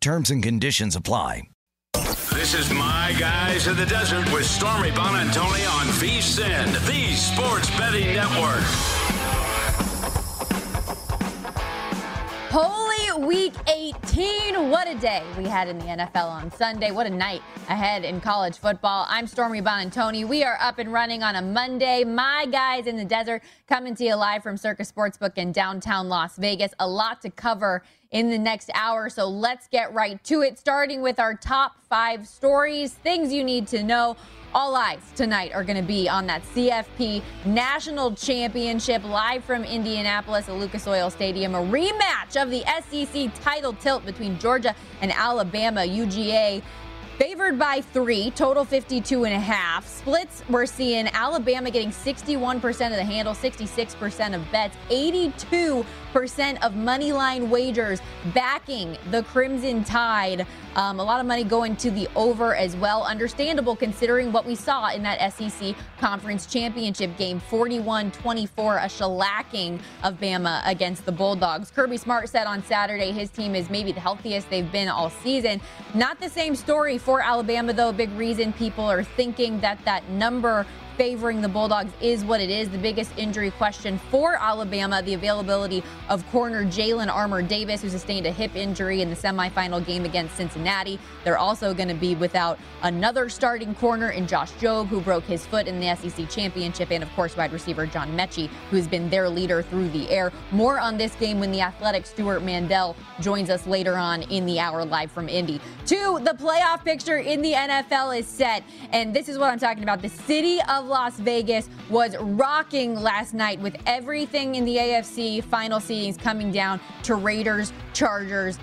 Terms and conditions apply. This is My Guys in the Desert with Stormy Buonantony on VSIN, the Sports Betting Network. Holy Week 18. What a day we had in the NFL on Sunday. What a night ahead in college football. I'm Stormy Buonantony. We are up and running on a Monday. My guys in the desert coming to you live from Circus Sportsbook in downtown Las Vegas. A lot to cover in the next hour, so let's get right to it. Starting with our top five stories, things you need to know. All eyes tonight are going to be on that CFP National Championship live from Indianapolis at Lucas Oil Stadium. A rematch of the SEC title tilt between Georgia and Alabama. UGA favored by three, total 52 and a half. Splits, we're seeing Alabama getting 61% of the handle, 66% of bets, 82% of money line wagers backing the Crimson Tide. Um, a lot of money going to the over as well. Understandable considering what we saw in that SEC Conference Championship game 41 24, a shellacking of Bama against the Bulldogs. Kirby Smart said on Saturday his team is maybe the healthiest they've been all season. Not the same story for Alabama, though. Big reason people are thinking that that number favoring the Bulldogs is what it is. The biggest injury question for Alabama, the availability of corner Jalyn Armour Davis, who sustained a hip injury in the semifinal game against Cincinnati. They're also going to be without another starting corner in Josh Jobe, who broke his foot in the SEC championship, and of course, wide receiver John Metchie, who's been their leader through the air. More on this game when the athletic Stewart Mandel joins us later on in the hour live from Indy. Two, the playoff picture in the NFL is set, and this is what I'm talking about. The city of Las Vegas was rocking last night with everything in the AFC final seedings coming down to Raiders, Chargers.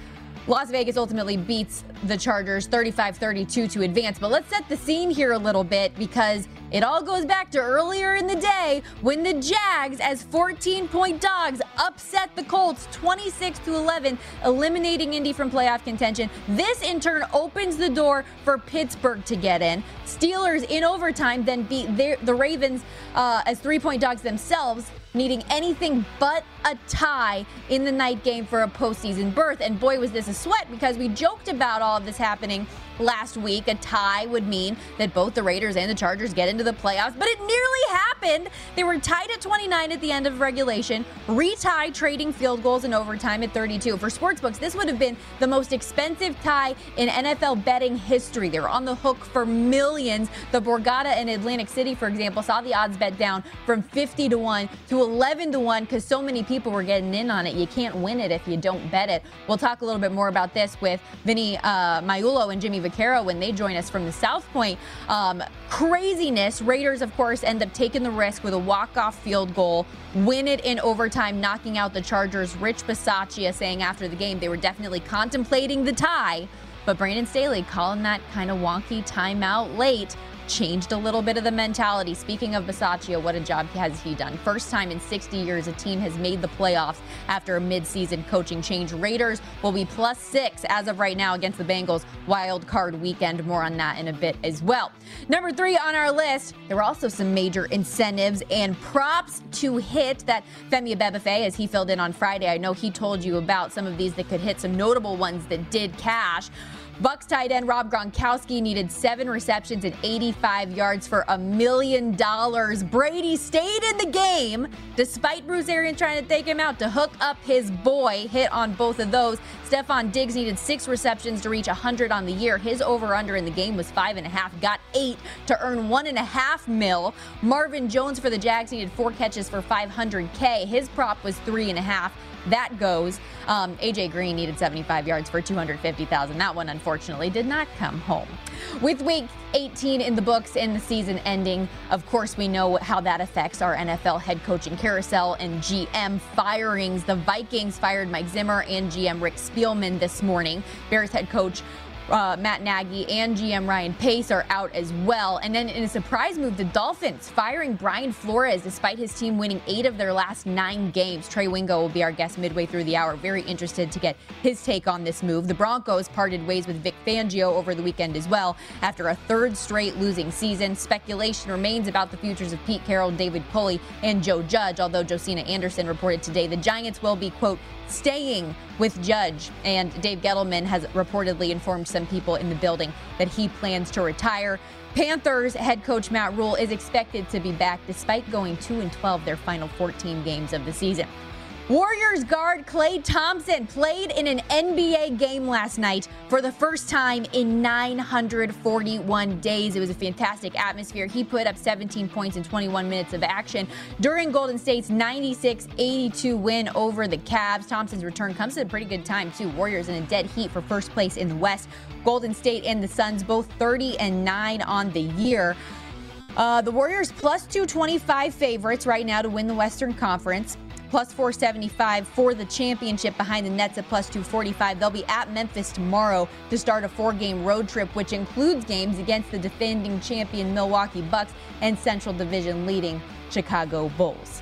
Las Vegas ultimately beats the Chargers 35 32 to advance. But let's set the scene here a little bit because it all goes back to earlier in the day when the Jags, as 14 point dogs, upset the Colts 26 to 11, eliminating Indy from playoff contention. This in turn opens the door for Pittsburgh to get in. Steelers in overtime then beat their, the Ravens uh, as three point dogs themselves needing anything but a tie in the night game for a postseason berth. And boy, was this a sweat because we joked about all of this happening last week. A tie would mean that both the Raiders and the Chargers get into the playoffs, but it nearly happened. They were tied at 29 at the end of regulation, retie trading field goals in overtime at 32. For sportsbooks, this would have been the most expensive tie in NFL betting history. They were on the hook for millions. The Borgata in Atlantic City, for example, saw the odds bet down from 50 to 1 to 11 to 1 because so many people were getting in on it. You can't win it if you don't bet it. We'll talk a little bit more about this with Vinny uh, Magliulo and Jimmy Vaccaro when they join us from the South Point. Um, craziness. Raiders, of course, end up taking the risk with a walk-off field goal, win it in overtime, knocking out the Chargers. Rich Bisaccia saying after the game they were definitely contemplating the tie, but Brandon Staley calling that kind of wonky timeout late changed a little bit of the mentality. Speaking of Bisaccia, what a job has he done? First time in 60 years a team has made the playoffs after a midseason coaching change. Raiders will be plus six as of right now against the Bengals. Wild card weekend. More on that in a bit as well. Number three on our list, there were also some major incentives and props to hit that Femi Abebefe, as he filled in on Friday. I know he told you about some of these that could hit, some notable ones that did cash. Bucks tight end Rob Gronkowski needed seven receptions and 85 yards for a million dollars. Brady stayed in the game despite Bruce Arians trying to take him out to hook up his boy. Hit on both of those. Stefon Diggs needed six receptions to reach 100 on the year. His over/under in the game was five and a half. Got eight to earn one and a half mil. Marvin Jones for the Jags needed four catches for 500k. His prop was three and a half that goes. Um, AJ Green needed 75 yards for 250,000. That one, unfortunately, did not come home. With week 18 in the books and the season ending, of course, we know how that affects our NFL head coaching carousel and GM firings. The Vikings fired Mike Zimmer and GM Rick Spielman this morning. Bears head coach uh, Matt Nagy and GM Ryan Pace are out as well. And then in a surprise move, the Dolphins firing Brian Flores despite his team winning eight of their last nine games. Trey Wingo will be our guest midway through the hour. Very interested to get his take on this move. The Broncos parted ways with Vic Fangio over the weekend as well after a third straight losing season. Speculation remains about the futures of Pete Carroll, David Culley, and Joe Judge, although Josina Anderson reported today the Giants will be, quote, staying with Judge. And Dave Gettleman has reportedly informed some people in the building that he plans to retire. Panthers head coach Matt Rhule is expected to be back despite going 2 and 12 their final 14 games of the season. Warriors guard Klay Thompson played in an NBA game last night for the first time in 941 days. It was a fantastic atmosphere. He put up 17 points in 21 minutes of action during Golden State's 96 82 win over the Cavs. Thompson's return comes at a pretty good time, too. Warriors in a dead heat for first place in the West. Golden State and the Suns both 30 and 9 on the year. Uh, the Warriors plus 225 favorites right now to win the Western Conference plus 475 for the championship behind the Nets at plus 245. They'll be at Memphis tomorrow to start a four game road trip, which includes games against the defending champion Milwaukee Bucks and Central Division leading Chicago Bulls.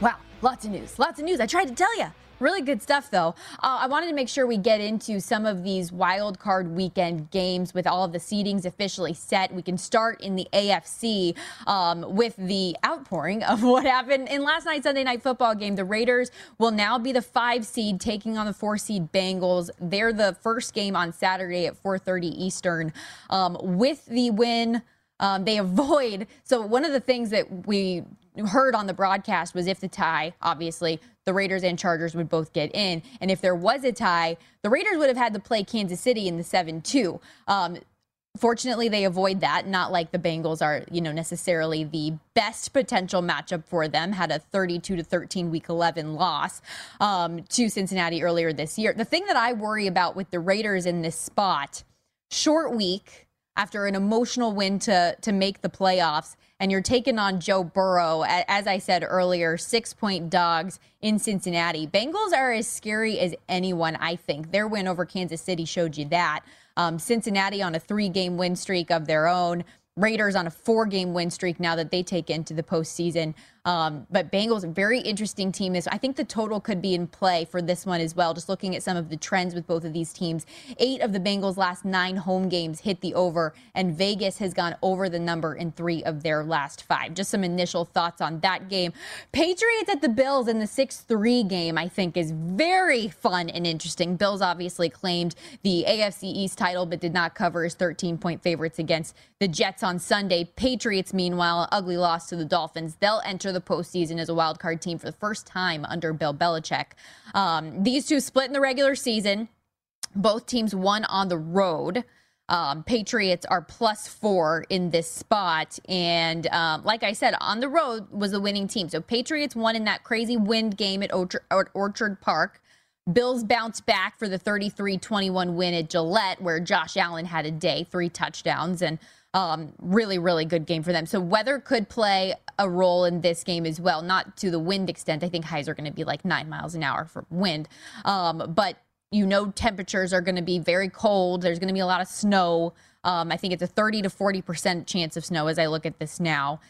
Wow, lots of news. Lots of news. I tried to tell you. Really good stuff, though. Uh, I wanted to make sure we get into some of these wild card weekend games with all of the seedings officially set. We can start in the AFC um, with the outpouring of what happened in last night's Sunday night football game. The Raiders will now be the five seed taking on the four seed Bengals. They're the first game on Saturday at 4:30 Eastern. Um, with the win. Um, they avoid. So, one of the things that we heard on the broadcast was if the tie, obviously, the Raiders and Chargers would both get in. And if there was a tie, the Raiders would have had to play Kansas City in the 7 2. Um, fortunately, they avoid that. Not like the Bengals are, you know, necessarily the best potential matchup for them. Had a 32 to 13 week 11 loss um, to Cincinnati earlier this year. The thing that I worry about with the Raiders in this spot, short week after an emotional win to to make the playoffs and you're taking on Joe Burrow, as I said earlier, six point dogs in Cincinnati. Bengals are as scary as anyone, I think. Their win over Kansas City showed you that. Um, Cincinnati on a three game win streak of their own. Raiders on a four game win streak now that they take into the postseason. Um, but Bengals, very interesting team. This I think the total could be in play for this one as well. Just looking at some of the trends with both of these teams, eight of the Bengals' last nine home games hit the over, and Vegas has gone over the number in three of their last five. Just some initial thoughts on that game. Patriots at the Bills in the six-three game, I think, is very fun and interesting. Bills obviously claimed the AFC East title, but did not cover as 13-point favorites against the Jets on Sunday. Patriots, meanwhile, ugly loss to the Dolphins. They'll enter enter the postseason as a wild card team for the first time under Bill Belichick. Um, these two split in the regular season. Both teams won on the road. Um, Patriots are plus four in this spot. And um, like I said, on the road was the winning team. So Patriots won in that crazy wind game at Orchard, Orchard Park. Bills bounced back for the 33 21 win at Gillette, where Josh Allen had a day, three touchdowns. And um, really, really good game for them. So weather could play a role in this game as well, not to the wind extent. I think highs are going to be like nine miles an hour for wind, um, but you know temperatures are going to be very cold. There's going to be a lot of snow. Um, I think it's a 30 to 40 percent chance of snow as I look at this now.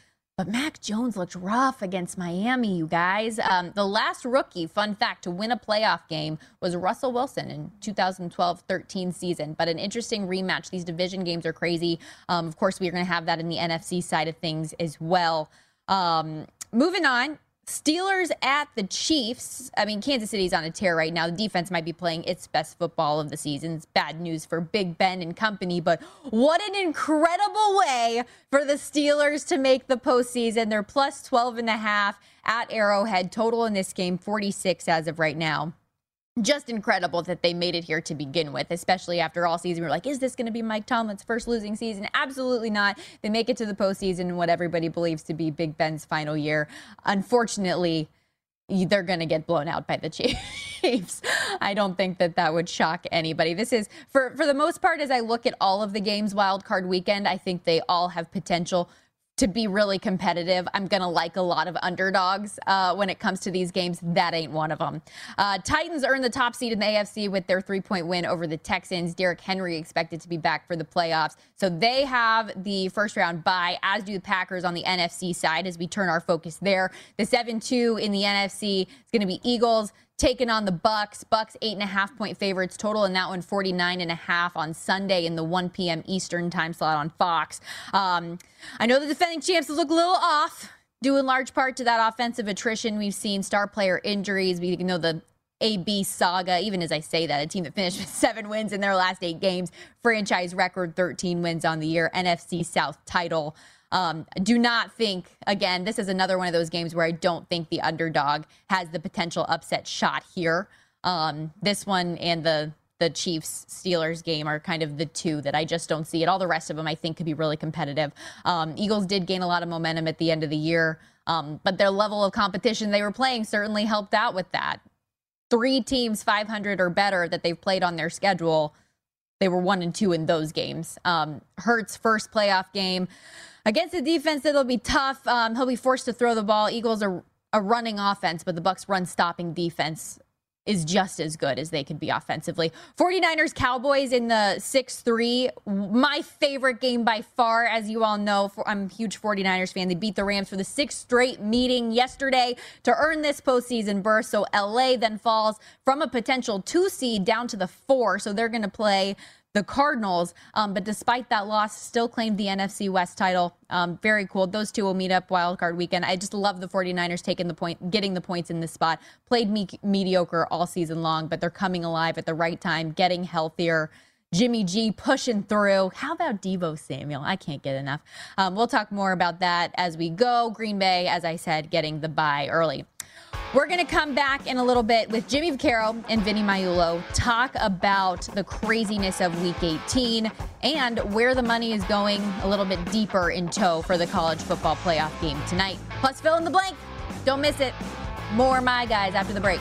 But Mac Jones looked rough against Miami, you guys. Um, the last rookie, fun fact, to win a playoff game was Russell Wilson in 2012 13 season. But an interesting rematch. These division games are crazy. Um, of course, we're going to have that in the NFC side of things as well. Um, moving on, Steelers at the Chiefs. I mean, Kansas City's on a tear right now. The defense might be playing its best football of the season. It's bad news for Big Ben and company, but what an incredible way for the Steelers to make the postseason. They're plus 12 and a half at Arrowhead. Total in this game, 46 as of right now just incredible that they made it here to begin with, especially after all season. We are like, is this going to be Mike Tomlin's first losing season? Absolutely not. They make it to the postseason in what everybody believes to be Big Ben's final year. Unfortunately, they're going to get blown out by the Chiefs. I don't think that that would shock anybody. This is for for the most part as I look at all of the games wild card weekend, I think they all have potential to be really competitive, I'm going to like a lot of underdogs uh, when it comes to these games. That ain't one of them. Uh, Titans earned the top seed in the AFC with their three point win over the Texans. Derrick Henry expected to be back for the playoffs. So they have the first round bye, as do the Packers on the NFC side as we turn our focus there. The 7 2 in the NFC is going to be Eagles taking on the Bucks. Bucks eight and a half point favorites total in that one 49 and a half on Sunday in the 1 p.m. Eastern time slot on Fox. Um, I know the defending champs look a little off, due in large part to that offensive attrition we've seen, star player injuries. We know the AB saga, even as I say that, a team that finished with seven wins in their last eight games, franchise record 13 wins on the year, NFC South title. Um, do not think, again, this is another one of those games where I don't think the underdog has the potential upset shot here. Um, this one and the the Chiefs Steelers game are kind of the two that I just don't see it. All the rest of them I think could be really competitive. Um, Eagles did gain a lot of momentum at the end of the year, um, but their level of competition they were playing certainly helped out with that. Three teams 500 or better that they've played on their schedule. They were one and two in those games. Um, Hurts' first playoff game against the defense that'll be tough. Um, he'll be forced to throw the ball. Eagles are a running offense, but the Bucks run stopping defense is just as good as they can be offensively. 49ers Cowboys in the 6-3. My favorite game by far as you all know. I'm a huge 49ers fan. They beat the Rams for the sixth straight meeting yesterday to earn this postseason berth. So LA then falls from a potential 2 seed down to the 4. So they're going to play the Cardinals. Um, but despite that loss, still claimed the NFC West title. Um, very cool. Those two will meet up wild card weekend. I just love the 49ers taking the point, getting the points in this spot. Played me- mediocre all season long, but they're coming alive at the right time, getting healthier. Jimmy G pushing through. How about Deebo Samuel? I can't get enough. Um, we'll talk more about that as we go. Green Bay, as I said, getting the bye early. We're going to come back in a little bit with Jimmy Vaccaro and Vinny Magliulo, talk about the craziness of Week 18 and where the money is going a little bit deeper in tow for the college football playoff game tonight. Plus, fill in the blank. Don't miss it. More My Guys after the break.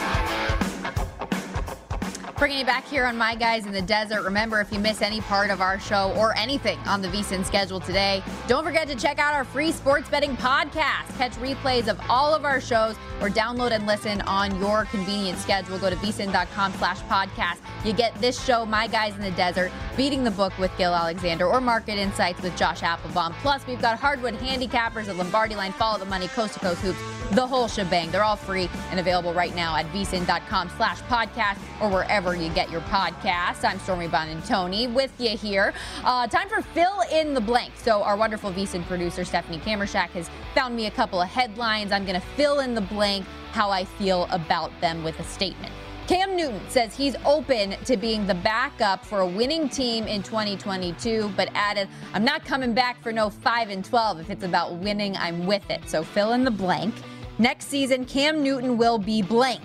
Bringing you back here on My Guys in the Desert. Remember, if you miss any part of our show or anything on the VSIN schedule today, don't forget to check out our free sports betting podcast. Catch replays of all of our shows or download and listen on your convenient schedule. Go to vsin.com slash podcast. You get this show, My Guys in the Desert, Beating the Book with Gill Alexander, or Market Insights with Josh Appelbaum. Plus, we've got Hardwood Handicappers at Lombardi Line, Follow the Money, Coast to Coast Hoops, the whole shebang. They're all free and available right now at vsin.com slash podcast or wherever you get your podcast. I'm Stormy Buonantony with you here. Uh, time for fill in the blank. So our wonderful VSIN producer Stephanie Kamershak has found me a couple of headlines. I'm going to fill in the blank how I feel about them with a statement. Cam Newton says he's open to being the backup for a winning team in 2022, but added, I'm not coming back for no 5 and 12. If it's about winning, I'm with it. So fill in the blank. Next season, Cam Newton will be blank.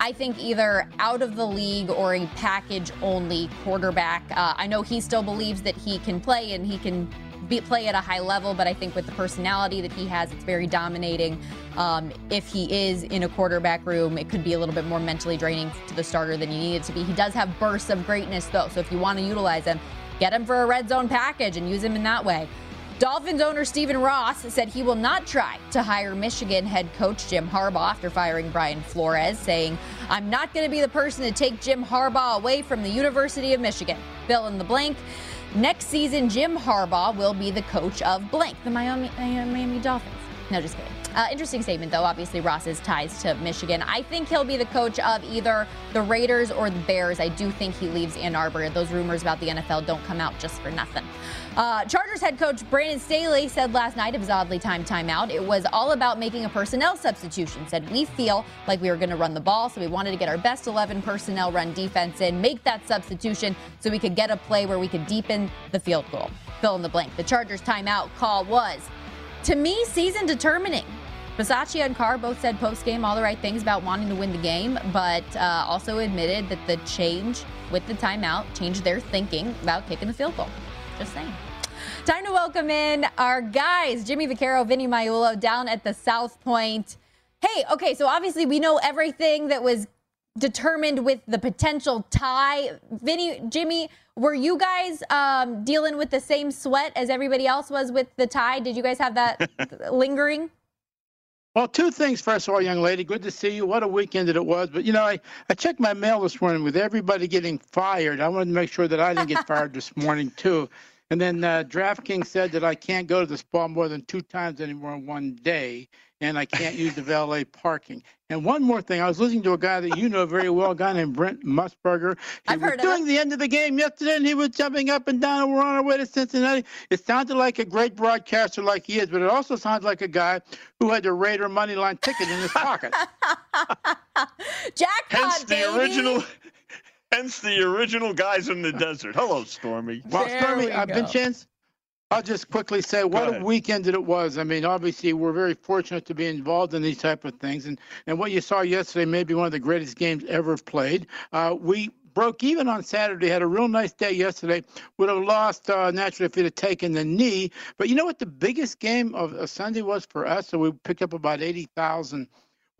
I think either out of the league or a package only quarterback. Uh, I know he still believes that he can play and he can be, play at a high level, but I think with the personality that he has, it's very dominating. Um, if he is in a quarterback room, it could be a little bit more mentally draining to the starter than you need it to be. He does have bursts of greatness, though, so if you want to utilize him, get him for a red zone package and use him in that way. Dolphins owner Stephen Ross said he will not try to hire Michigan head coach Jim Harbaugh after firing Brian Flores, saying, I'm not going to be the person to take Jim Harbaugh away from the University of Michigan. Fill in the blank. Next season, Jim Harbaugh will be the coach of blank, the Miami, Miami Dolphins. No, just kidding. Uh, interesting statement, though. Obviously, Ross's ties to Michigan. I think he'll be the coach of either the Raiders or the Bears. I do think he leaves Ann Arbor. Those rumors about the NFL don't come out just for nothing. Uh, Chargers head coach Brandon Staley said last night of his oddly timed timeout, it was all about making a personnel substitution. Said we feel like we were going to run the ball, so we wanted to get our best 11 personnel run defense in, make that substitution so we could get a play where we could deepen the field goal. Fill in the blank. The Chargers timeout call was, to me, season determining. Bisaccia and Carr both said post game all the right things about wanting to win the game, but uh, also admitted that the change with the timeout changed their thinking about kicking the field goal. Just saying. Time to welcome in our guys, Jimmy Vaccaro, Vinny Magliulo, down at the South Point. Hey, okay, so obviously we know everything that was determined with the potential tie. Vinny, Jimmy, were you guys um, dealing with the same sweat as everybody else was with the tie? Did you guys have that lingering? Well, two things. First of all, young lady, good to see you. What a weekend that it was. But, you know, I, I checked my mail this morning with everybody getting fired. I wanted to make sure that I didn't get fired this morning, too. And then uh, DraftKings said that I can't go to the spa more than two times anymore in one day, and I can't use the valet parking. And one more thing, I was listening to a guy that you know very well, a guy named Brent Musburger. He I've was heard of doing him. the end of the game yesterday, and he was jumping up and down, and we're on our way to Cincinnati. It sounded like a great broadcaster, like he is, but it also sounds like a guy who had the Raider money line ticket in his pocket. Jackpot, Hence the baby. original. Hence the original guys in the desert. Hello, Stormy. Well, There Stormy, we uh, go. Vincenz, I'll just quickly say what a weekend it was. I mean, obviously, we're very fortunate to be involved in these type of things, and and what you saw yesterday may be one of the greatest games ever played. Uh, we broke even on Saturday, had a real nice day yesterday. Would have lost uh, naturally if it had taken the knee, but you know what? The biggest game of, of Sunday was for us, so we picked up about eighty thousand.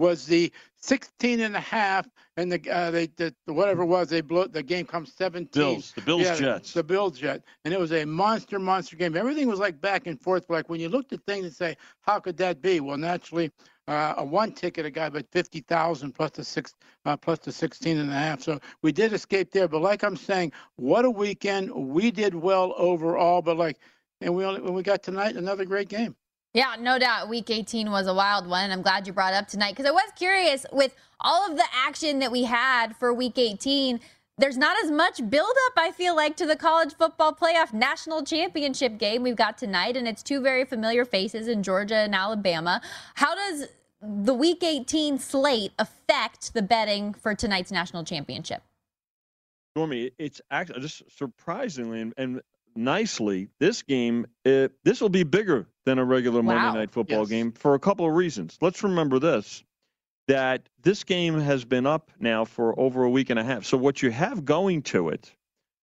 Was the 16 and a half, and the uh, they the, whatever it was they blew the game comes 17. Bills. The Bills Yeah, Jets. The Bills Jet. And it was a monster, monster game. Everything was like back and forth. Like when you looked at things and say, how could that be? Well, naturally, uh, a one ticket, a guy, but 50,000 plus the six, uh, plus the 16 and a half. So we did escape there. But like I'm saying, what a weekend. We did well overall, but like, and we only, when we got tonight, another great game. Yeah, no doubt. Week 18 was a wild one. and I'm glad you brought up tonight because I was curious with all of the action that we had for week 18. There's not as much buildup, I feel like, to the college football playoff national championship game we've got tonight. And it's two very familiar faces in Georgia and Alabama. How does the week 18 slate affect the betting for tonight's national championship? Stormy, it's actually just surprisingly and, and nicely, this game, uh, this will be bigger than a regular Wow. Monday Night Football Yes. game for a couple of reasons. Let's remember this that this game has been up now for over a week and a half. So, what you have going to it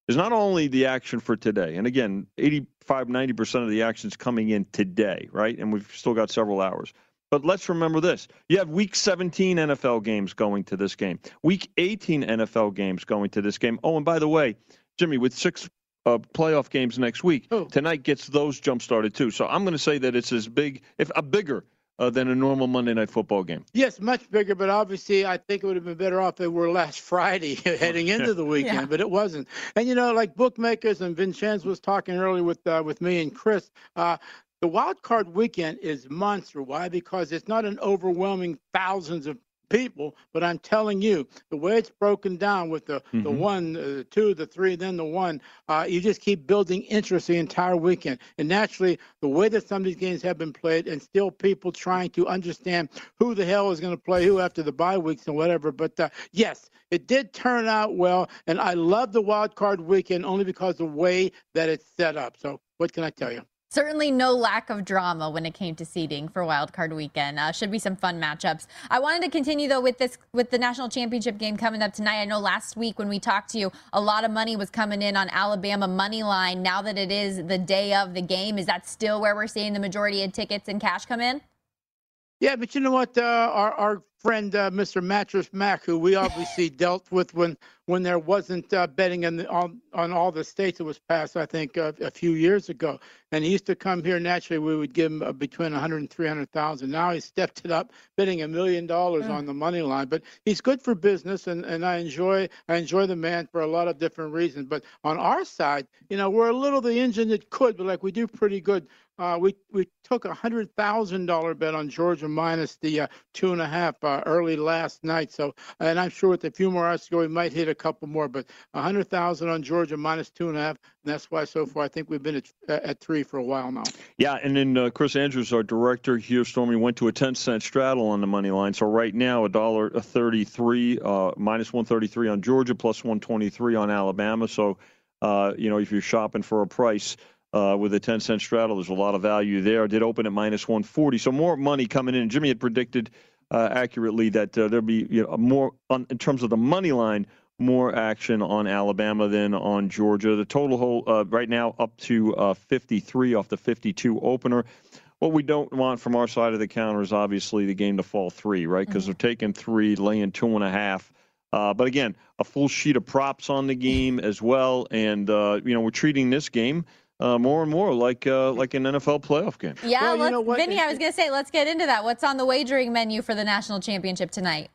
is not only the action for today, and again, 85, 90% of the action's coming in today, right? And we've still got several hours. But let's remember this. You have week 17 NFL games going to this game, week 18 NFL games going to this game. Oh, and by the way, Jimmy, with six uh, playoff games next week, Oh. tonight gets those jump started too. So I'm going to say that it's as big, if a bigger, uh, than a normal Monday Night Football game. Yes, much bigger, but obviously I think it would have been better off if it were last Friday heading into the weekend, Yeah. but it wasn't. And you know, like bookmakers and Vincenz was talking earlier with uh, with me and Chris, uh, the wild card weekend is monster. Why? Because it's not an overwhelming thousands of people, but I'm telling you, the way it's broken down with the the Mhm. one, uh, the two, the three, then the one, uh, you just keep building interest the entire weekend. And naturally, the way that some of these games have been played, and still people trying to understand who the hell is going to play who after the bye weeks and whatever. But uh, yes, it did turn out well, and I love the wild card weekend only because the way that it's set up. So what can I tell you? Certainly no lack of drama when it came to seeding for Wild Card Weekend. Uh, should be some fun matchups. I wanted to continue though with this with the national championship game coming up tonight. I know last week when we talked to you, a lot of money was coming in on Alabama money line. Now that it is the day of the game, is that still where we're seeing the majority of tickets and cash come in? Yeah, but you know what? Uh, our our friend uh, Mr. Mattress Mac, who we obviously dealt with when when there wasn't uh, betting on, the, on on all the states It was passed, I think uh, a few years ago, and he used to come here. Naturally, we would give him uh, between 100 and 300,000. Now he stepped it up, betting a million dollars Mm. on the money line. But he's good for business, and, and I enjoy I enjoy the man for a lot of different reasons. But on our side, you know, we're a little the engine that could, but like we do pretty good. Uh, we we took a hundred thousand dollar bet on Georgia minus the uh, two and a half uh, early last night. So, and I'm sure with a few more hours to go, we might hit a couple more. But hundred thousand on Georgia minus two and a half, and that's why so far I think we've been at at three for a while now. Yeah, and then uh, Chris Andrews, our director here, Stormy, went to a 10 cent straddle on the money line. So right now, a dollar thirty-three, uh, minus 133 on Georgia, plus 123 on Alabama. So, uh, you know, if you're shopping for a price, uh, with a 10 cent straddle. There's a lot of value there. It did open at minus 140, so more money coming in. Jimmy had predicted uh, accurately that uh, there'd be you know, more on, in terms of the money line, more action on Alabama than on Georgia. The total hold, uh, right now up to uh, 53 off the 52 opener. What we don't want from our side of the counter is obviously the game to fall three, right? Because mm-hmm. they're taking three, laying two and a half. Uh, but again, a full sheet of props on the game as well, and uh, you know we're treating this game uh, more and more like uh, like an NFL playoff game. Yeah, well, you know Vinny, I was going to say, let's get into that. What's on the wagering menu for the national championship tonight?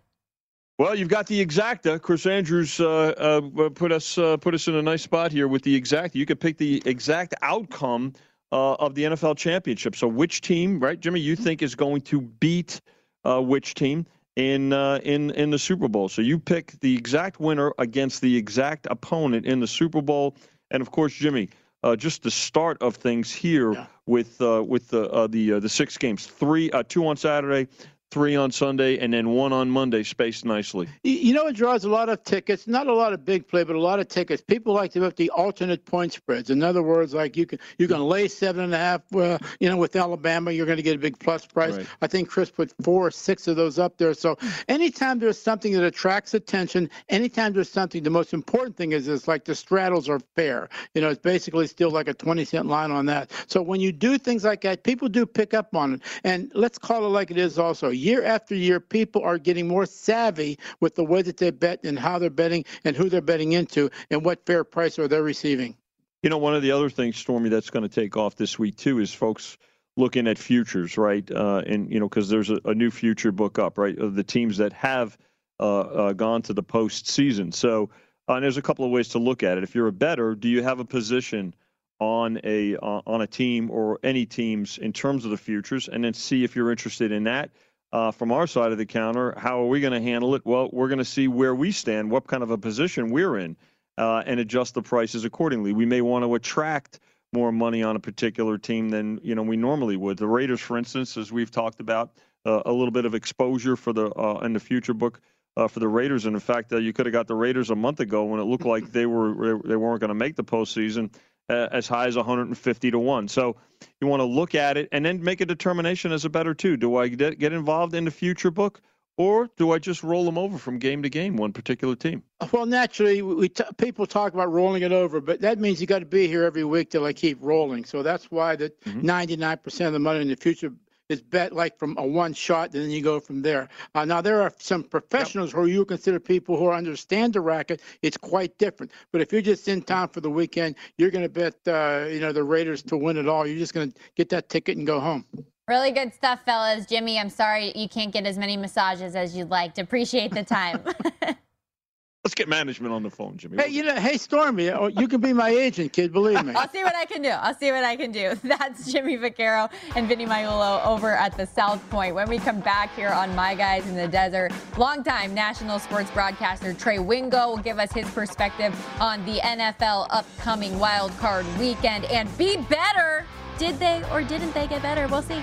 Well, you've got the exacta. Chris Andrews uh, uh, put us uh, put us in a nice spot here with the exact. You could pick the exact outcome uh, of the NFL championship. So, which team, right, Jimmy? You think is going to beat which team? in uh, in in the Super Bowl. So you pick the exact winner against the exact opponent in the Super Bowl, and of course, Jimmy, uh, just the start of things here yeah. with uh, with the uh, the uh, the six games, three uh, two on Saturday, three on Sunday, and then one on Monday, spaced nicely. You know, it draws a lot of tickets. Not a lot of big play, but a lot of tickets. People like to have the alternate point spreads. In other words, like you can you can lay seven and a half. Uh, you know, with Alabama, you're going to get a big plus price. Right. I think Chris put four or six of those up there. So anytime there's something that attracts attention, anytime there's something, the most important thing is it's like the straddles are fair. You know, it's basically still like a 20 cent line on that. So when you do things like that, people do pick up on it. And let's call it like it is also year after year, people are getting more savvy with the way that they bet and how they're betting and who they're betting into and what fair price are they receiving. You know, one of the other things, Stormy, that's going to take off this week too is folks looking at futures, right? Uh, and you know, because there's a, a, new future book up, right? Of the teams that have uh, uh, gone to the postseason. So, uh, and there's a couple of ways to look at it. If you're a better, do you have a position on a uh, on a team or any teams in terms of the futures, and then see if you're interested in that uh, from our side of the counter. How are we going to handle it? Well, we're going to see where we stand, what kind of a position we're in, uh, and adjust the prices accordingly. We may want to attract more money on a particular team than you know we normally would. The Raiders, for instance, as we've talked about, uh, a little bit of exposure for the uh, in the future book. Uh, for the Raiders, and in fact, uh, you could have got the Raiders a month ago when it looked like they were they weren't going to make the postseason, uh, as high as 150 to 1. So you want to look at it and then make a determination as a better two. Do I get, get involved in the future book? Or do I just roll them over from game to game, one particular team? Well, naturally, we t- people talk about rolling it over, but that means you got to be here every week till I keep rolling. So that's why the mm-hmm. 99% of the money in the future is bet like from a one shot, and then you go from there. Uh, now there are some professionals yep. who you consider people who understand the racket. It's quite different. But if you're just in town for the weekend, you're going to bet uh, you know the Raiders to win it all. You're just going to get that ticket and go home. Really good stuff, fellas. Jimmy, I'm sorry you can't get as many massages as you'd like. Appreciate the time. Let's get management on the phone, Jimmy. Hey, you know, hey Stormy, oh, you can be my agent, kid. Believe me. I'll see what I can do. I'll see what I can do. That's Jimmy Vaccaro and Vinny Magliulo over at the South Point. When we come back here on My Guys in the Desert, longtime national sports broadcaster Trey Wingo will give us his perspective on the NFL upcoming wild card weekend and be better. Did they or didn't they get better? We'll see.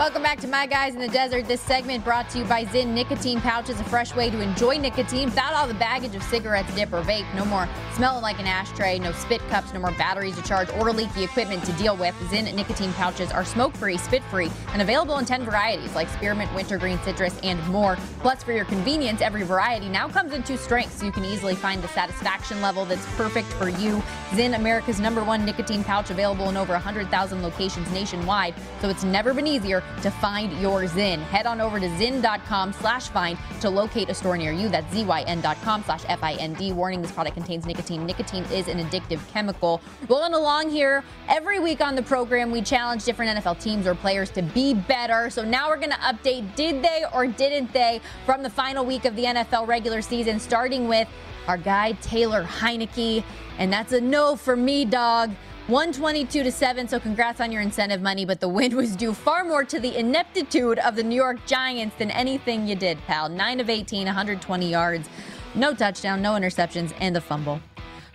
Welcome back to My Guys in the Desert. This segment brought to you by Zyn Nicotine Pouches, a fresh way to enjoy nicotine without all the baggage of cigarettes, dip, or vape. No more smelling like an ashtray, no spit cups, no more batteries to charge or leaky equipment to deal with. Zyn Nicotine Pouches are smoke free, spit free, and available in 10 varieties like spearmint, wintergreen, citrus, and more. Plus, for your convenience, every variety now comes in two strengths so you can easily find the satisfaction level that's perfect for you. Zyn, America's number one nicotine pouch, available in over 100,000 locations nationwide, so it's never been easier to find your Zyn. Head on over to zyn.com slash find to locate a store near you. That's zyn.com slash F-I-N-D. Warning, this product contains nicotine. Nicotine is an addictive chemical. Rolling along here, every week on the program, we challenge different NFL teams or players to be better. So now we're going to update did they or didn't they from the final week of the NFL regular season, starting with our guy, Taylor Heinicke. And that's a no for me, dog. 122 to 7, so congrats on your incentive money, but the win was due far more to the ineptitude of the New York Giants than anything you did, pal. 9 of 18, 120 yards, no touchdown, no interceptions, and a fumble.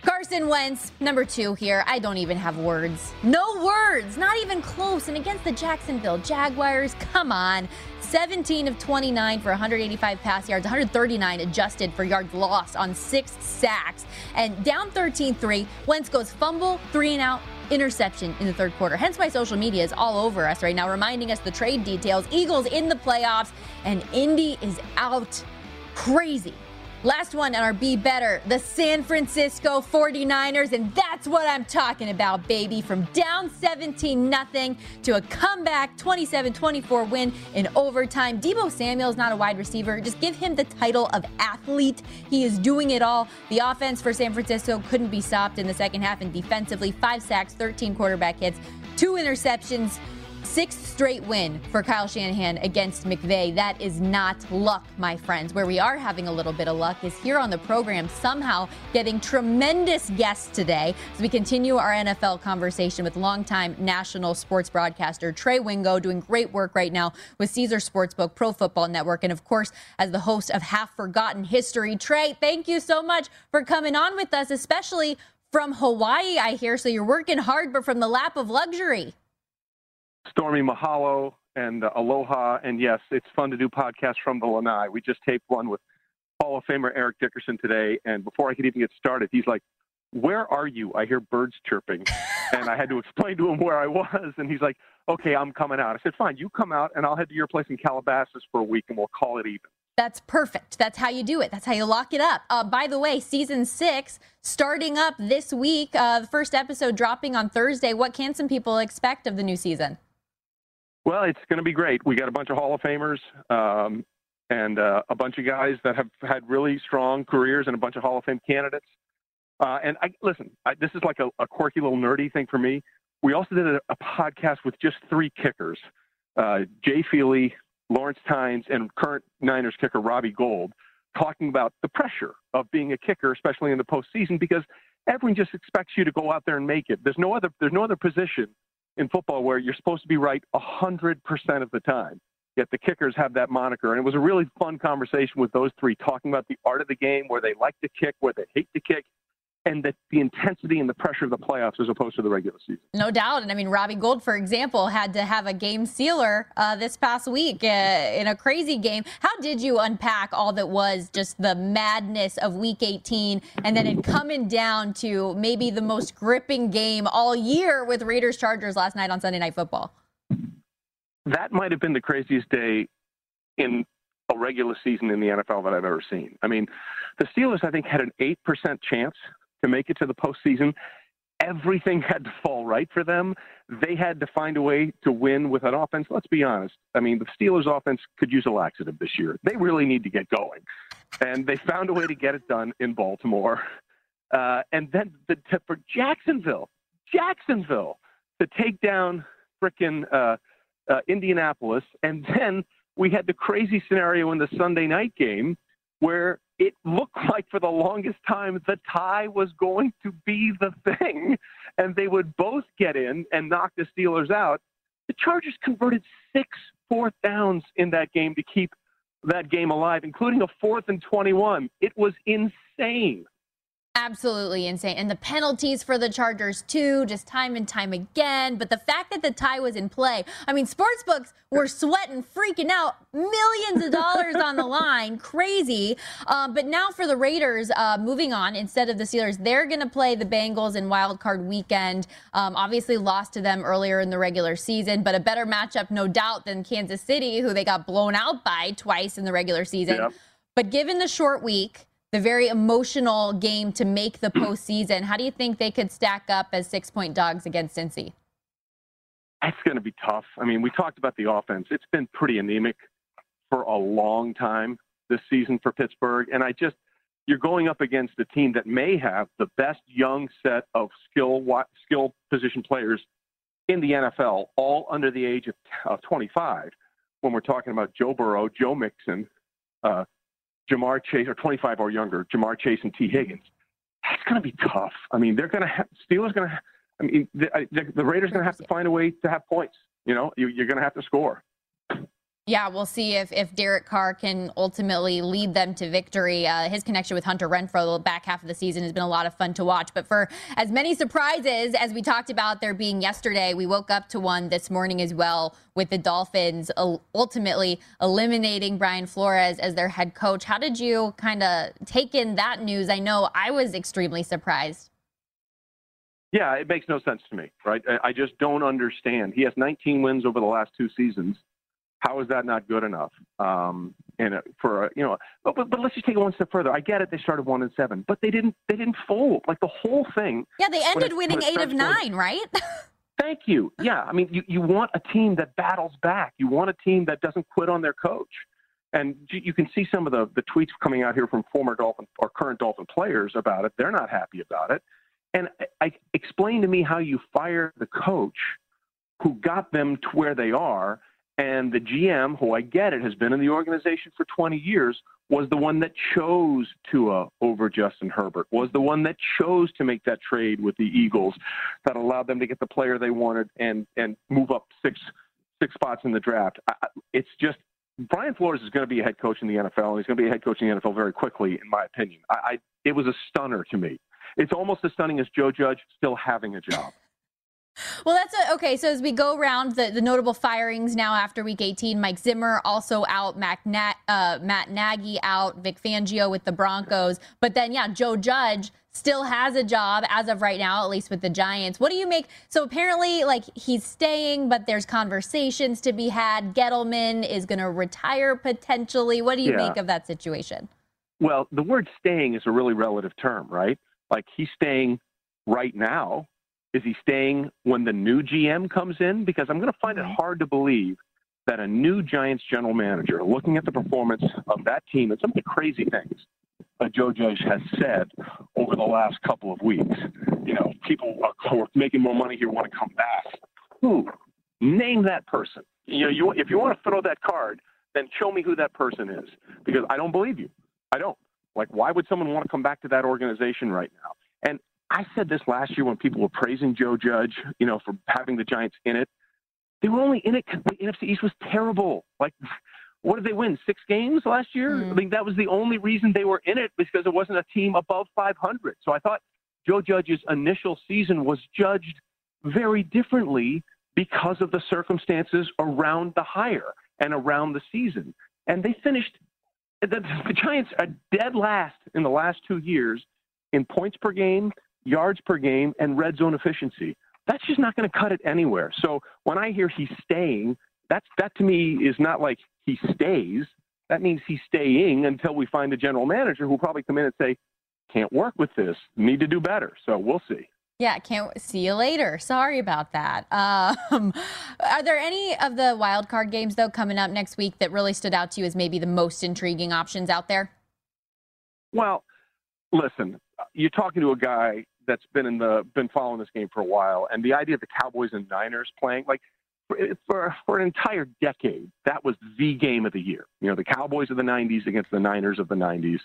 Carson Wentz, number two here. I don't even have words. No words, not even close. And against the Jacksonville Jaguars, come on. 17 of 29 for 185 pass yards, 139 adjusted for yards lost on six sacks. And down 13 3, Wentz goes fumble, three and out, interception in the third quarter. Hence why social media is all over us right now, reminding us the trade details. Eagles in the playoffs, and Indy is out crazy. Last one on our Be Better, the San Francisco 49ers, and that's what I'm talking about, baby. From down 17 nothing to a comeback 27-24 win in overtime. Deebo Samuel is not a wide receiver. Just give him the title of athlete. He is doing it all. The offense for San Francisco couldn't be stopped in the second half, and defensively, five sacks, 13 quarterback hits, two interceptions. Sixth straight win for Kyle Shanahan against McVay. That is not luck, my friends. Where we are having a little bit of luck is here on the program, somehow getting tremendous guests today as we continue our NFL conversation with longtime national sports broadcaster Trey Wingo, doing great work right now with Caesar Sportsbook, Pro Football Network, and of course, as the host of Half Forgotten History. Trey, thank you so much for coming on with us, especially from Hawaii, I hear. So you're working hard, but from the lap of luxury. Stormy Mahalo and uh, Aloha. And yes, it's fun to do podcasts from the lanai. We just taped one with Hall of Famer Eric Dickerson today. And before I could even get started, he's like, Where are you? I hear birds chirping. and I had to explain to him where I was. And he's like, Okay, I'm coming out. I said, Fine, you come out and I'll head to your place in Calabasas for a week and we'll call it even. That's perfect. That's how you do it. That's how you lock it up. Uh, by the way, season six starting up this week. Uh, the first episode dropping on Thursday. What can some people expect of the new season? Well, it's going to be great. We got a bunch of Hall of Famers um, and uh, a bunch of guys that have had really strong careers and a bunch of Hall of Fame candidates. Uh, and I, listen, I, this is like a, a, quirky little nerdy thing for me. We also did a, a podcast with just three kickers uh, Jay Feely, Lawrence Tynes, and current Niners kicker Robbie Gould talking about the pressure of being a kicker, especially in the postseason, because everyone just expects you to go out there and make it. There's no other, there's no other position in football where you're supposed to be right 100% of the time. Yet the kickers have that moniker. And it was a really fun conversation with those three talking about the art of the game, where they like to kick, where they hate to kick, and the, the intensity and the pressure of the playoffs as opposed to the regular season. No doubt. And I mean, Robbie Gould, for example, had to have a game sealer uh, this past week uh, in a crazy game. How did you unpack all that was just the madness of week 18 and then it coming down to maybe the most gripping game all year with Raiders Chargers last night on Sunday Night Football? That might have been the craziest day in a regular season in the NFL that I've ever seen. I mean, the Steelers, I think, had an 8% chance to make it to the postseason. Everything had to fall right for them. They had to find a way to win with an offense. Let's be honest. I mean, the Steelers' offense could use a laxative this year. They really need to get going. And they found a way to get it done in Baltimore. Uh, and then the, to, for Jacksonville, Jacksonville to take down frickin' uh, uh, Indianapolis. And then we had the crazy scenario in the Sunday night game where it looked like for the longest time the tie was going to be the thing, and they would both get in and knock the Steelers out. The Chargers converted six fourth downs in that game to keep that game alive, including a fourth and 21. It was insane. Absolutely insane. And the penalties for the Chargers, too, just time and time again. But the fact that the tie was in play, I mean, sportsbooks were sweating, freaking out, millions of dollars on the line. Crazy. Um, but now for the Raiders, uh, moving on, instead of the Steelers, they're going to play the Bengals in wild card weekend. Um, obviously, lost to them earlier in the regular season, but a better matchup, no doubt, than Kansas City, who they got blown out by twice in the regular season. Yep. But given the short week, the very emotional game to make the postseason. How do you think they could stack up as six point dogs against Cincy? It's going to be tough. I mean, we talked about the offense. It's been pretty anemic for a long time this season for Pittsburgh. And I just, you're going up against a team that may have the best young set of skill, skill position players in the NFL, all under the age of, of 25. When we're talking about Joe Burrow, Joe Mixon, uh, Ja'Marr Chase, or 25 or younger, Ja'Marr Chase and Tee Higgins. That's going to be tough. I mean, they're going to have, Steelers going to, I mean, the, the, the Raiders going to have to find a way to have points. You know, you, you're going to have to score. Yeah, we'll see if, if Derek Carr can ultimately lead them to victory. Uh, his connection with Hunter Renfrow the back half of the season has been a lot of fun to watch. But for as many surprises as we talked about there being yesterday, we woke up to one this morning as well with the Dolphins ultimately eliminating Brian Flores as their head coach. How did you kind of take in that news? I know I was extremely surprised. Yeah, it makes no sense to me, right? I just don't understand. He has 19 wins over the last two seasons how is that not good enough? Um, and uh, for uh, you know, but, but, but let's just take it one step further. I get it; they started one and seven, but they didn't they didn't fold like the whole thing. Yeah, they ended it, winning eight of nine, right? Thank you. Yeah, I mean, you, you want a team that battles back. You want a team that doesn't quit on their coach. And you can see some of the, the tweets coming out here from former Dolphin or current Dolphin players about it. They're not happy about it. And I, I explain to me how you fire the coach who got them to where they are and the GM, who I get it, has been in the organization for 20 years, was the one that chose Tua over Justin Herbert, was the one that chose to make that trade with the Eagles that allowed them to get the player they wanted and, and move up six, six spots in the draft. I, it's just Brian Flores is going to be a head coach in the NFL, and he's going to be a head coach in the NFL very quickly, in my opinion. I, I it was a stunner to me. It's almost as stunning as Joe Judge still having a job. Well, that's a, okay. So as we go around the, the notable firings now after Week 18, Mike Zimmer also out, Mac Na- uh, Matt Nagy out, Vic Fangio with the Broncos, but then yeah, Joe Judge still has a job as of right now, at least with the Giants. What do you make? So apparently, like he's staying, but there's conversations to be had. Gettleman is going to retire potentially. What do you yeah. make of that situation? Well, the word "staying" is a really relative term, right? Like he's staying right now is he staying when the new GM comes in? Because I'm going to find it mm-hmm. hard to believe that a new Giants general manager, looking at the performance of that team and some of the crazy things that Joe Judge has said over the last couple of weeks, you know, people who are making more money here want to come back. Who? Name that person. You know, you, if you want to throw that card, then show me who that person is because I don't believe you. I don't. Like, why would someone want to come back to that organization right now? I said this last year when people were praising Joe Judge, you know, for having the Giants in it. They were only in it because the NFC East was terrible. Like, what did they win? Six games last year? Mm. I mean, that was the only reason they were in it because it wasn't a team above 500. So I thought Joe Judge's initial season was judged very differently because of the circumstances around the hire and around the season. And they finished, the, the Giants are dead last in the last two years in points per game yards per game, and red zone efficiency. That's just not going to cut it anywhere. So when I hear he's staying, that's that to me is not like he stays. That means he's staying until we find a general manager who'll probably come in and say, "Can't work with this. Need to do better." So we'll see. Yeah, can't see you later. Sorry about that. Um, are there any of the wild card games though coming up next week that really stood out to you as maybe the most intriguing options out there? Well, listen, you're talking to a guy that's been in the been following this game for a while, and the idea of the Cowboys and Niners playing like for, for for an entire decade, that was the game of the year. You know, the Cowboys of the '90s against the Niners of the '90s,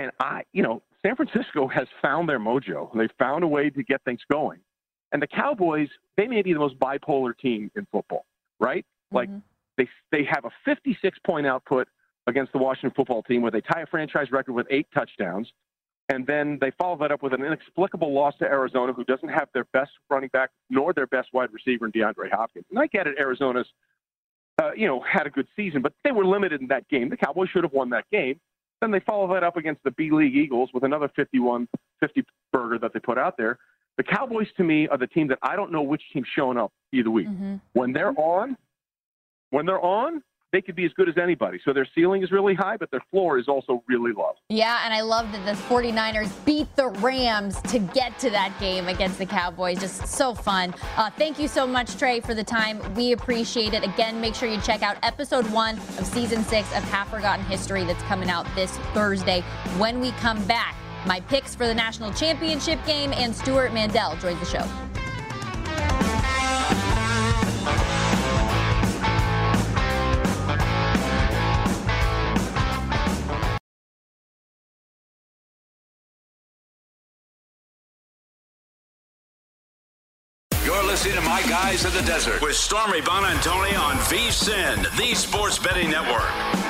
and I, you know, San Francisco has found their mojo. They found a way to get things going, and the Cowboys, they may be the most bipolar team in football, right? Mm-hmm. Like they they have a 56 point output against the Washington football team where they tie a franchise record with eight touchdowns. And then they follow that up with an inexplicable loss to Arizona, who doesn't have their best running back nor their best wide receiver in DeAndre Hopkins. And I get it, Arizona's, uh, you know, had a good season, but they were limited in that game. The Cowboys should have won that game. Then they follow that up against the B League Eagles with another 51 50 burger that they put out there. The Cowboys, to me, are the team that I don't know which team's showing up either week. Mm-hmm. When they're on, when they're on, they could be as good as anybody. So their ceiling is really high, but their floor is also really low. Yeah, and I love that the 49ers beat the Rams to get to that game against the Cowboys. Just so fun. Uh, thank you so much, Trey, for the time. We appreciate it. Again, make sure you check out episode one of season six of Half Forgotten History that's coming out this Thursday. When we come back, my picks for the national championship game and Stewart Mandel joins the show. Guys in the Desert with Stormy Buonantony on VSIN, the Sports Betting Network.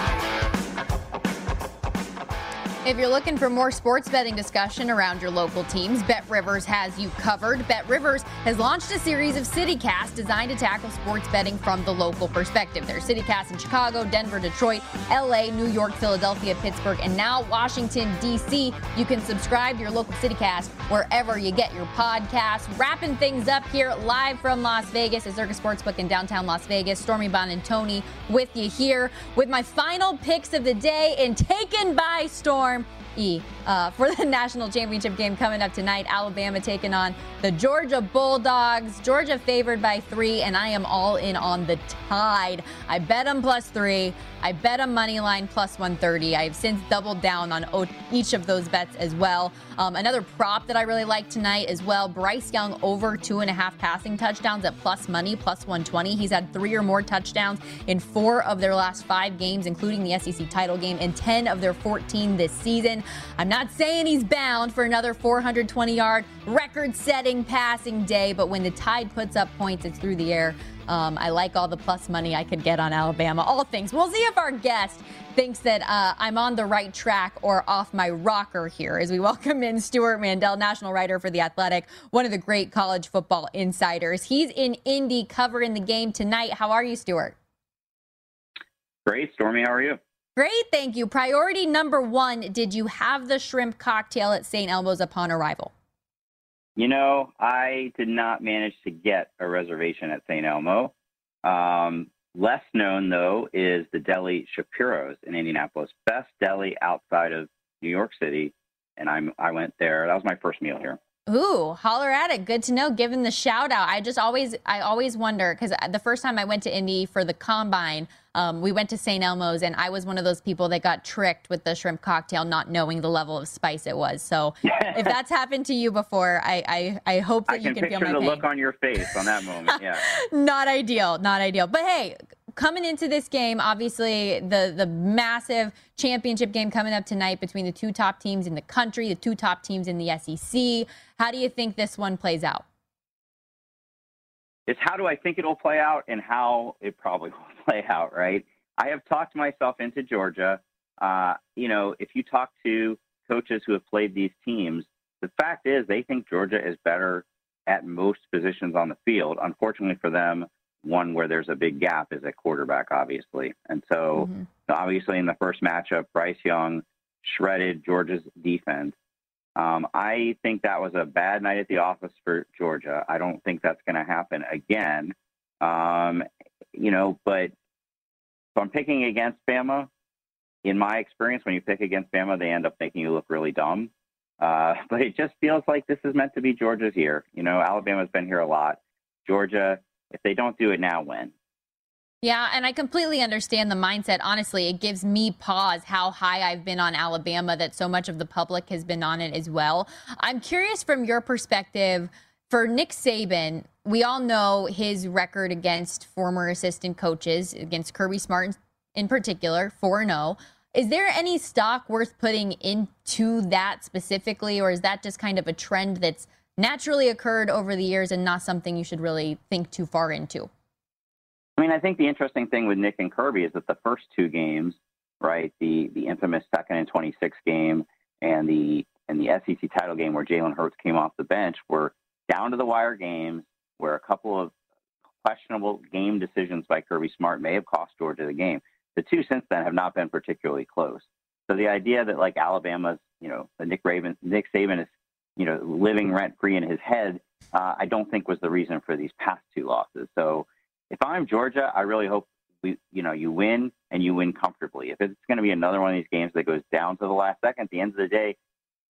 If you're looking for more sports betting discussion around your local teams, BetRivers has you covered. BetRivers has launched a series of CityCasts designed to tackle sports betting from the local perspective. There's CityCasts in Chicago, Denver, Detroit, LA, New York, Philadelphia, Pittsburgh, and now Washington, D.C. You can subscribe to your local CityCast wherever you get your podcasts. Wrapping things up here live from Las Vegas at Circus Sportsbook in downtown Las Vegas. Stormy Buonantony with you here with my final picks of the day and taken by storm farm. E uh, for the national championship game coming up tonight. Alabama taking on the Georgia Bulldogs. Georgia favored by three, and I am all in on the tide. I bet them plus three. I bet a money line plus 130. I have since doubled down on each of those bets as well. Um, another prop that I really like tonight as well Bryce Young over two and a half passing touchdowns at plus money, plus 120. He's had three or more touchdowns in four of their last five games, including the SEC title game, and 10 of their 14 this season. I'm not saying he's bound for another 420 yard record setting passing day, but when the Tide puts up points, it's through the air. Um, I like all the plus money I could get on Alabama. All things. We'll see if our guest thinks that uh, I'm on the right track or off my rocker here as we welcome in Stewart Mandel, national writer for The Athletic, one of the great college football insiders. He's in Indy covering the game tonight. How are you, Stewart? Great. Stormy, how are you? Great, thank you. Priority number one Did you have the shrimp cocktail at St. Elmo's upon arrival? You know, I did not manage to get a reservation at St. Elmo. Um, less known, though, is the deli Shapiro's in Indianapolis, best deli outside of New York City. And I'm, I went there. That was my first meal here. Ooh, holler at it. Good to know. Given the shout out. I just always, I always wonder because the first time I went to Indy for the combine, um, we went to St. Elmo's and I was one of those people that got tricked with the shrimp cocktail, not knowing the level of spice it was. So if that's happened to you before, I, I, I hope that I you can, can feel my the pain. look on your face on that moment. Yeah. not ideal. Not ideal. But hey, coming into this game, obviously the the massive championship game coming up tonight between the two top teams in the country, the two top teams in the SEC. How do you think this one plays out? It's how do I think it'll play out and how it probably will play out, right? I have talked myself into Georgia. Uh, you know, if you talk to coaches who have played these teams, the fact is they think Georgia is better at most positions on the field. Unfortunately for them, one where there's a big gap is at quarterback, obviously. And so, mm-hmm. obviously, in the first matchup, Bryce Young shredded Georgia's defense. Um, I think that was a bad night at the office for Georgia. I don't think that's going to happen again. Um, you know, but if I'm picking against Bama, in my experience, when you pick against Bama, they end up making you look really dumb. Uh, but it just feels like this is meant to be Georgia's year. You know, Alabama's been here a lot. Georgia, if they don't do it now, when? Yeah, and I completely understand the mindset. Honestly, it gives me pause how high I've been on Alabama, that so much of the public has been on it as well. I'm curious from your perspective for Nick Saban, we all know his record against former assistant coaches, against Kirby Smart in particular, 4 0. Is there any stock worth putting into that specifically, or is that just kind of a trend that's naturally occurred over the years and not something you should really think too far into? I mean, I think the interesting thing with Nick and Kirby is that the first two games, right, the the infamous second and 26 game and the and the SEC title game where Jalen Hurts came off the bench were down to the wire games where a couple of questionable game decisions by Kirby Smart may have cost Georgia the game. The two since then have not been particularly close. So the idea that like Alabama's, you know, the Nick Raven, Nick Saban is, you know, living rent free in his head, uh, I don't think was the reason for these past two losses. So if I'm Georgia, I really hope we, you know, you win and you win comfortably. If it's going to be another one of these games that goes down to the last second, at the end of the day,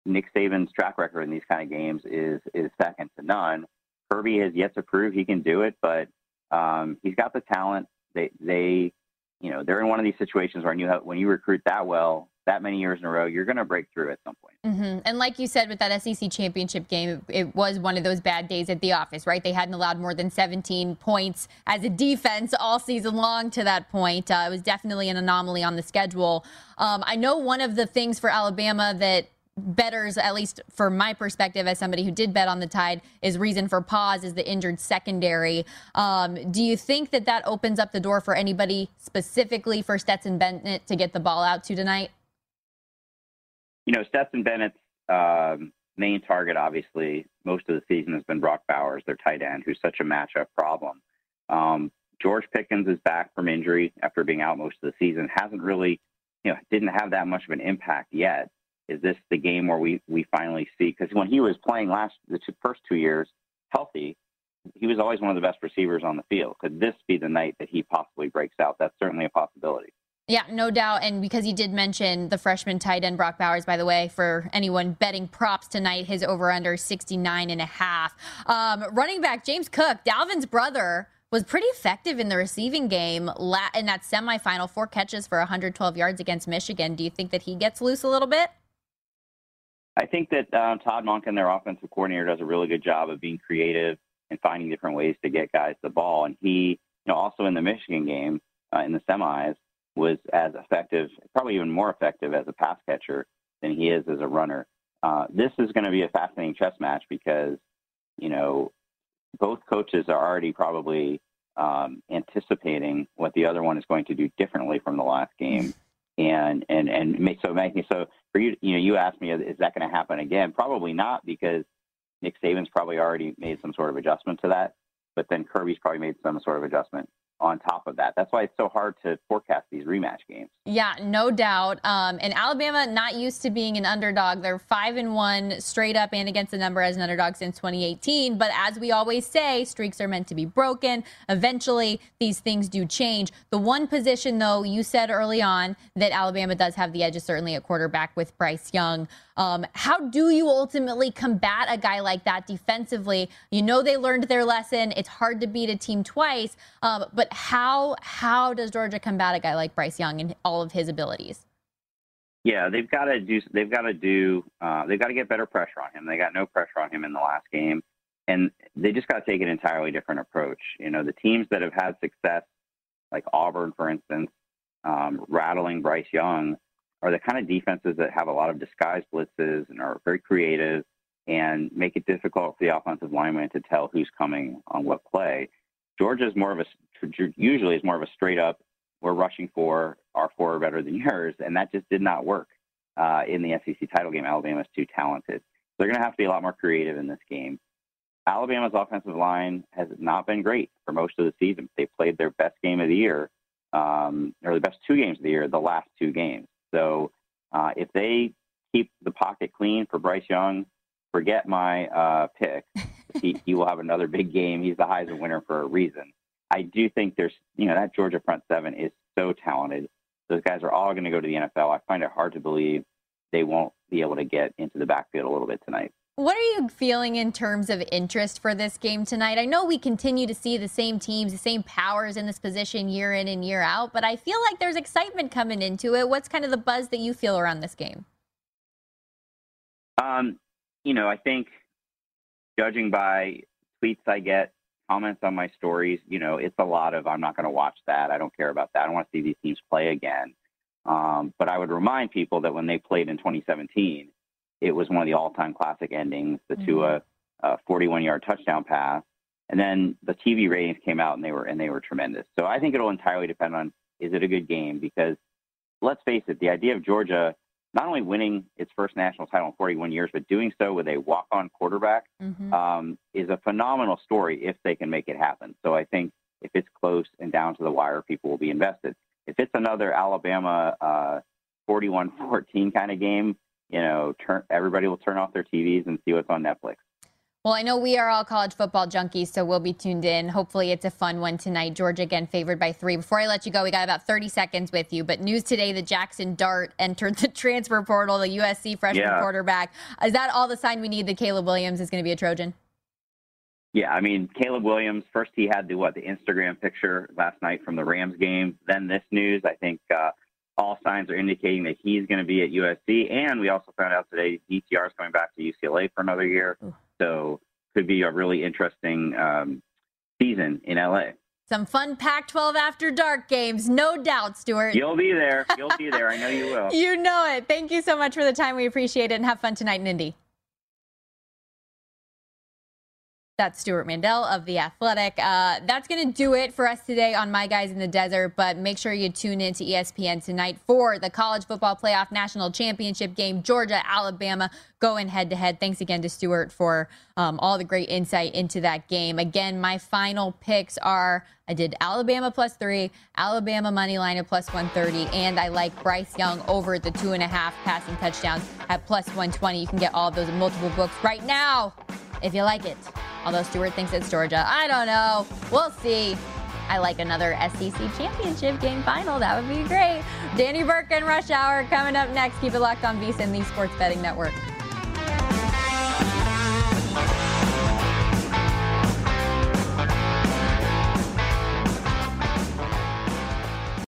Nick Saban's track record in these kind of games is is second to none. Kirby has yet to prove he can do it, but um, he's got the talent. They they, you know, they're in one of these situations where you have, when you recruit that well, that many years in a row, you're going to break through at some point. Mm-hmm. And like you said, with that SEC championship game, it was one of those bad days at the office, right? They hadn't allowed more than 17 points as a defense all season long to that point. Uh, it was definitely an anomaly on the schedule. Um, I know one of the things for Alabama that bettors, at least for my perspective as somebody who did bet on the Tide, is reason for pause is the injured secondary. Um, do you think that that opens up the door for anybody specifically for Stetson Bennett to get the ball out to tonight? You know, Stetson Bennett's um, main target, obviously, most of the season has been Brock Bowers, their tight end, who's such a matchup problem. Um, George Pickens is back from injury after being out most of the season. Hasn't really, you know, didn't have that much of an impact yet. Is this the game where we we finally see? Because when he was playing last the two, first two years healthy, he was always one of the best receivers on the field. Could this be the night that he possibly breaks out? That's certainly a possibility. Yeah, no doubt. And because you did mention the freshman tight end Brock Bowers, by the way, for anyone betting props tonight, his over under 69 and a half. Um, running back James Cook, Dalvin's brother, was pretty effective in the receiving game in that semifinal, four catches for 112 yards against Michigan. Do you think that he gets loose a little bit? I think that uh, Todd Monken, their offensive coordinator, does a really good job of being creative and finding different ways to get guys the ball. And he, you know, also in the Michigan game uh, in the semis, was as effective, probably even more effective as a pass catcher than he is as a runner. Uh, this is going to be a fascinating chess match because, you know, both coaches are already probably um, anticipating what the other one is going to do differently from the last game. And, and, and make, so making, so for you, you know, you asked me, is that going to happen again? Probably not because Nick Saban's probably already made some sort of adjustment to that, but then Kirby's probably made some sort of adjustment on top of that. That's why it's so hard to forecast these rematch games. Yeah, no doubt. Um, and Alabama not used to being an underdog. They're five and one straight up and against the number as an underdog since 2018. But as we always say, streaks are meant to be broken. Eventually, these things do change. The one position, though, you said early on that Alabama does have the edge is certainly at quarterback with Bryce Young. Um, how do you ultimately combat a guy like that defensively? You know they learned their lesson. It's hard to beat a team twice, um, but how how does Georgia combat a guy like Bryce Young and all of his abilities? Yeah, they've got to do. They've got to do. Uh, they've got to get better pressure on him. They got no pressure on him in the last game, and they just got to take an entirely different approach. You know, the teams that have had success, like Auburn, for instance, um, rattling Bryce Young are the kind of defenses that have a lot of disguised blitzes and are very creative and make it difficult for the offensive lineman to tell who's coming on what play. Georgia is more of a usually is more of a straight up we're rushing for our four are better than yours, and that just did not work uh, in the SEC title game. Alabama's too talented. They're going to have to be a lot more creative in this game. Alabama's offensive line has not been great for most of the season. They played their best game of the year, um, or the best two games of the year, the last two games. So uh, if they keep the pocket clean for Bryce Young, forget my uh, pick. he, he will have another big game. He's the Heisman winner for a reason. I do think there's, you know, that Georgia front seven is so talented. Those guys are all going to go to the NFL. I find it hard to believe they won't be able to get into the backfield a little bit tonight. What are you feeling in terms of interest for this game tonight? I know we continue to see the same teams, the same powers in this position year in and year out, but I feel like there's excitement coming into it. What's kind of the buzz that you feel around this game? Um, you know, I think judging by tweets I get, comments on my stories, you know, it's a lot of I'm not going to watch that. I don't care about that. I don't want to see these teams play again. Um, but I would remind people that when they played in 2017, it was one of the all-time classic endings, the mm-hmm. Tua uh, 41-yard touchdown pass, and then the TV ratings came out and they were and they were tremendous. So I think it'll entirely depend on is it a good game because let's face it, the idea of Georgia not only winning its first national title in 41 years, but doing so with a walk-on quarterback mm-hmm. um, is a phenomenal story if they can make it happen. So I think if it's close and down to the wire, people will be invested. If it's another Alabama uh, 41-14 kind of game, you know, turn everybody will turn off their TVs and see what's on Netflix. Well, I know we are all college football junkies, so we'll be tuned in. Hopefully, it's a fun one tonight. Georgia again favored by three. Before I let you go, we got about 30 seconds with you. But news today that Jackson Dart entered the transfer portal, the USC freshman yeah. quarterback. Is that all the sign we need that Caleb Williams is going to be a Trojan? Yeah, I mean Caleb Williams. First, he had the what the Instagram picture last night from the Rams game. Then this news. I think uh, all signs are indicating that he's going to be at USC. And we also found out today DTR is coming back to UCLA for another year. So could be a really interesting um, season in LA. Some fun Pac 12 after dark games, no doubt, Stewart. You'll be there. You'll be there. I know you will. You know it. Thank you so much for the time. We appreciate it and have fun tonight in Indy. That's Stewart Mandel of The Athletic. Uh, that's going to do it for us today on My Guys in the Desert. But make sure you tune in to ESPN tonight for the College Football Playoff National Championship game, Georgia, Alabama, going head to head. Thanks again to Stewart for um, all the great insight into that game. Again, my final picks are I did Alabama plus three, Alabama money line at plus 130, and I like Bryce Young over at the two and a half passing touchdowns at plus 120. You can get all of those multiple books right now if you like it. Although Stewart thinks it's Georgia. I don't know. We'll see. I like another SEC championship game final. That would be great. Danny Burke and Rush Hour coming up next. Keep it locked on VSIN, the Sports Betting Network.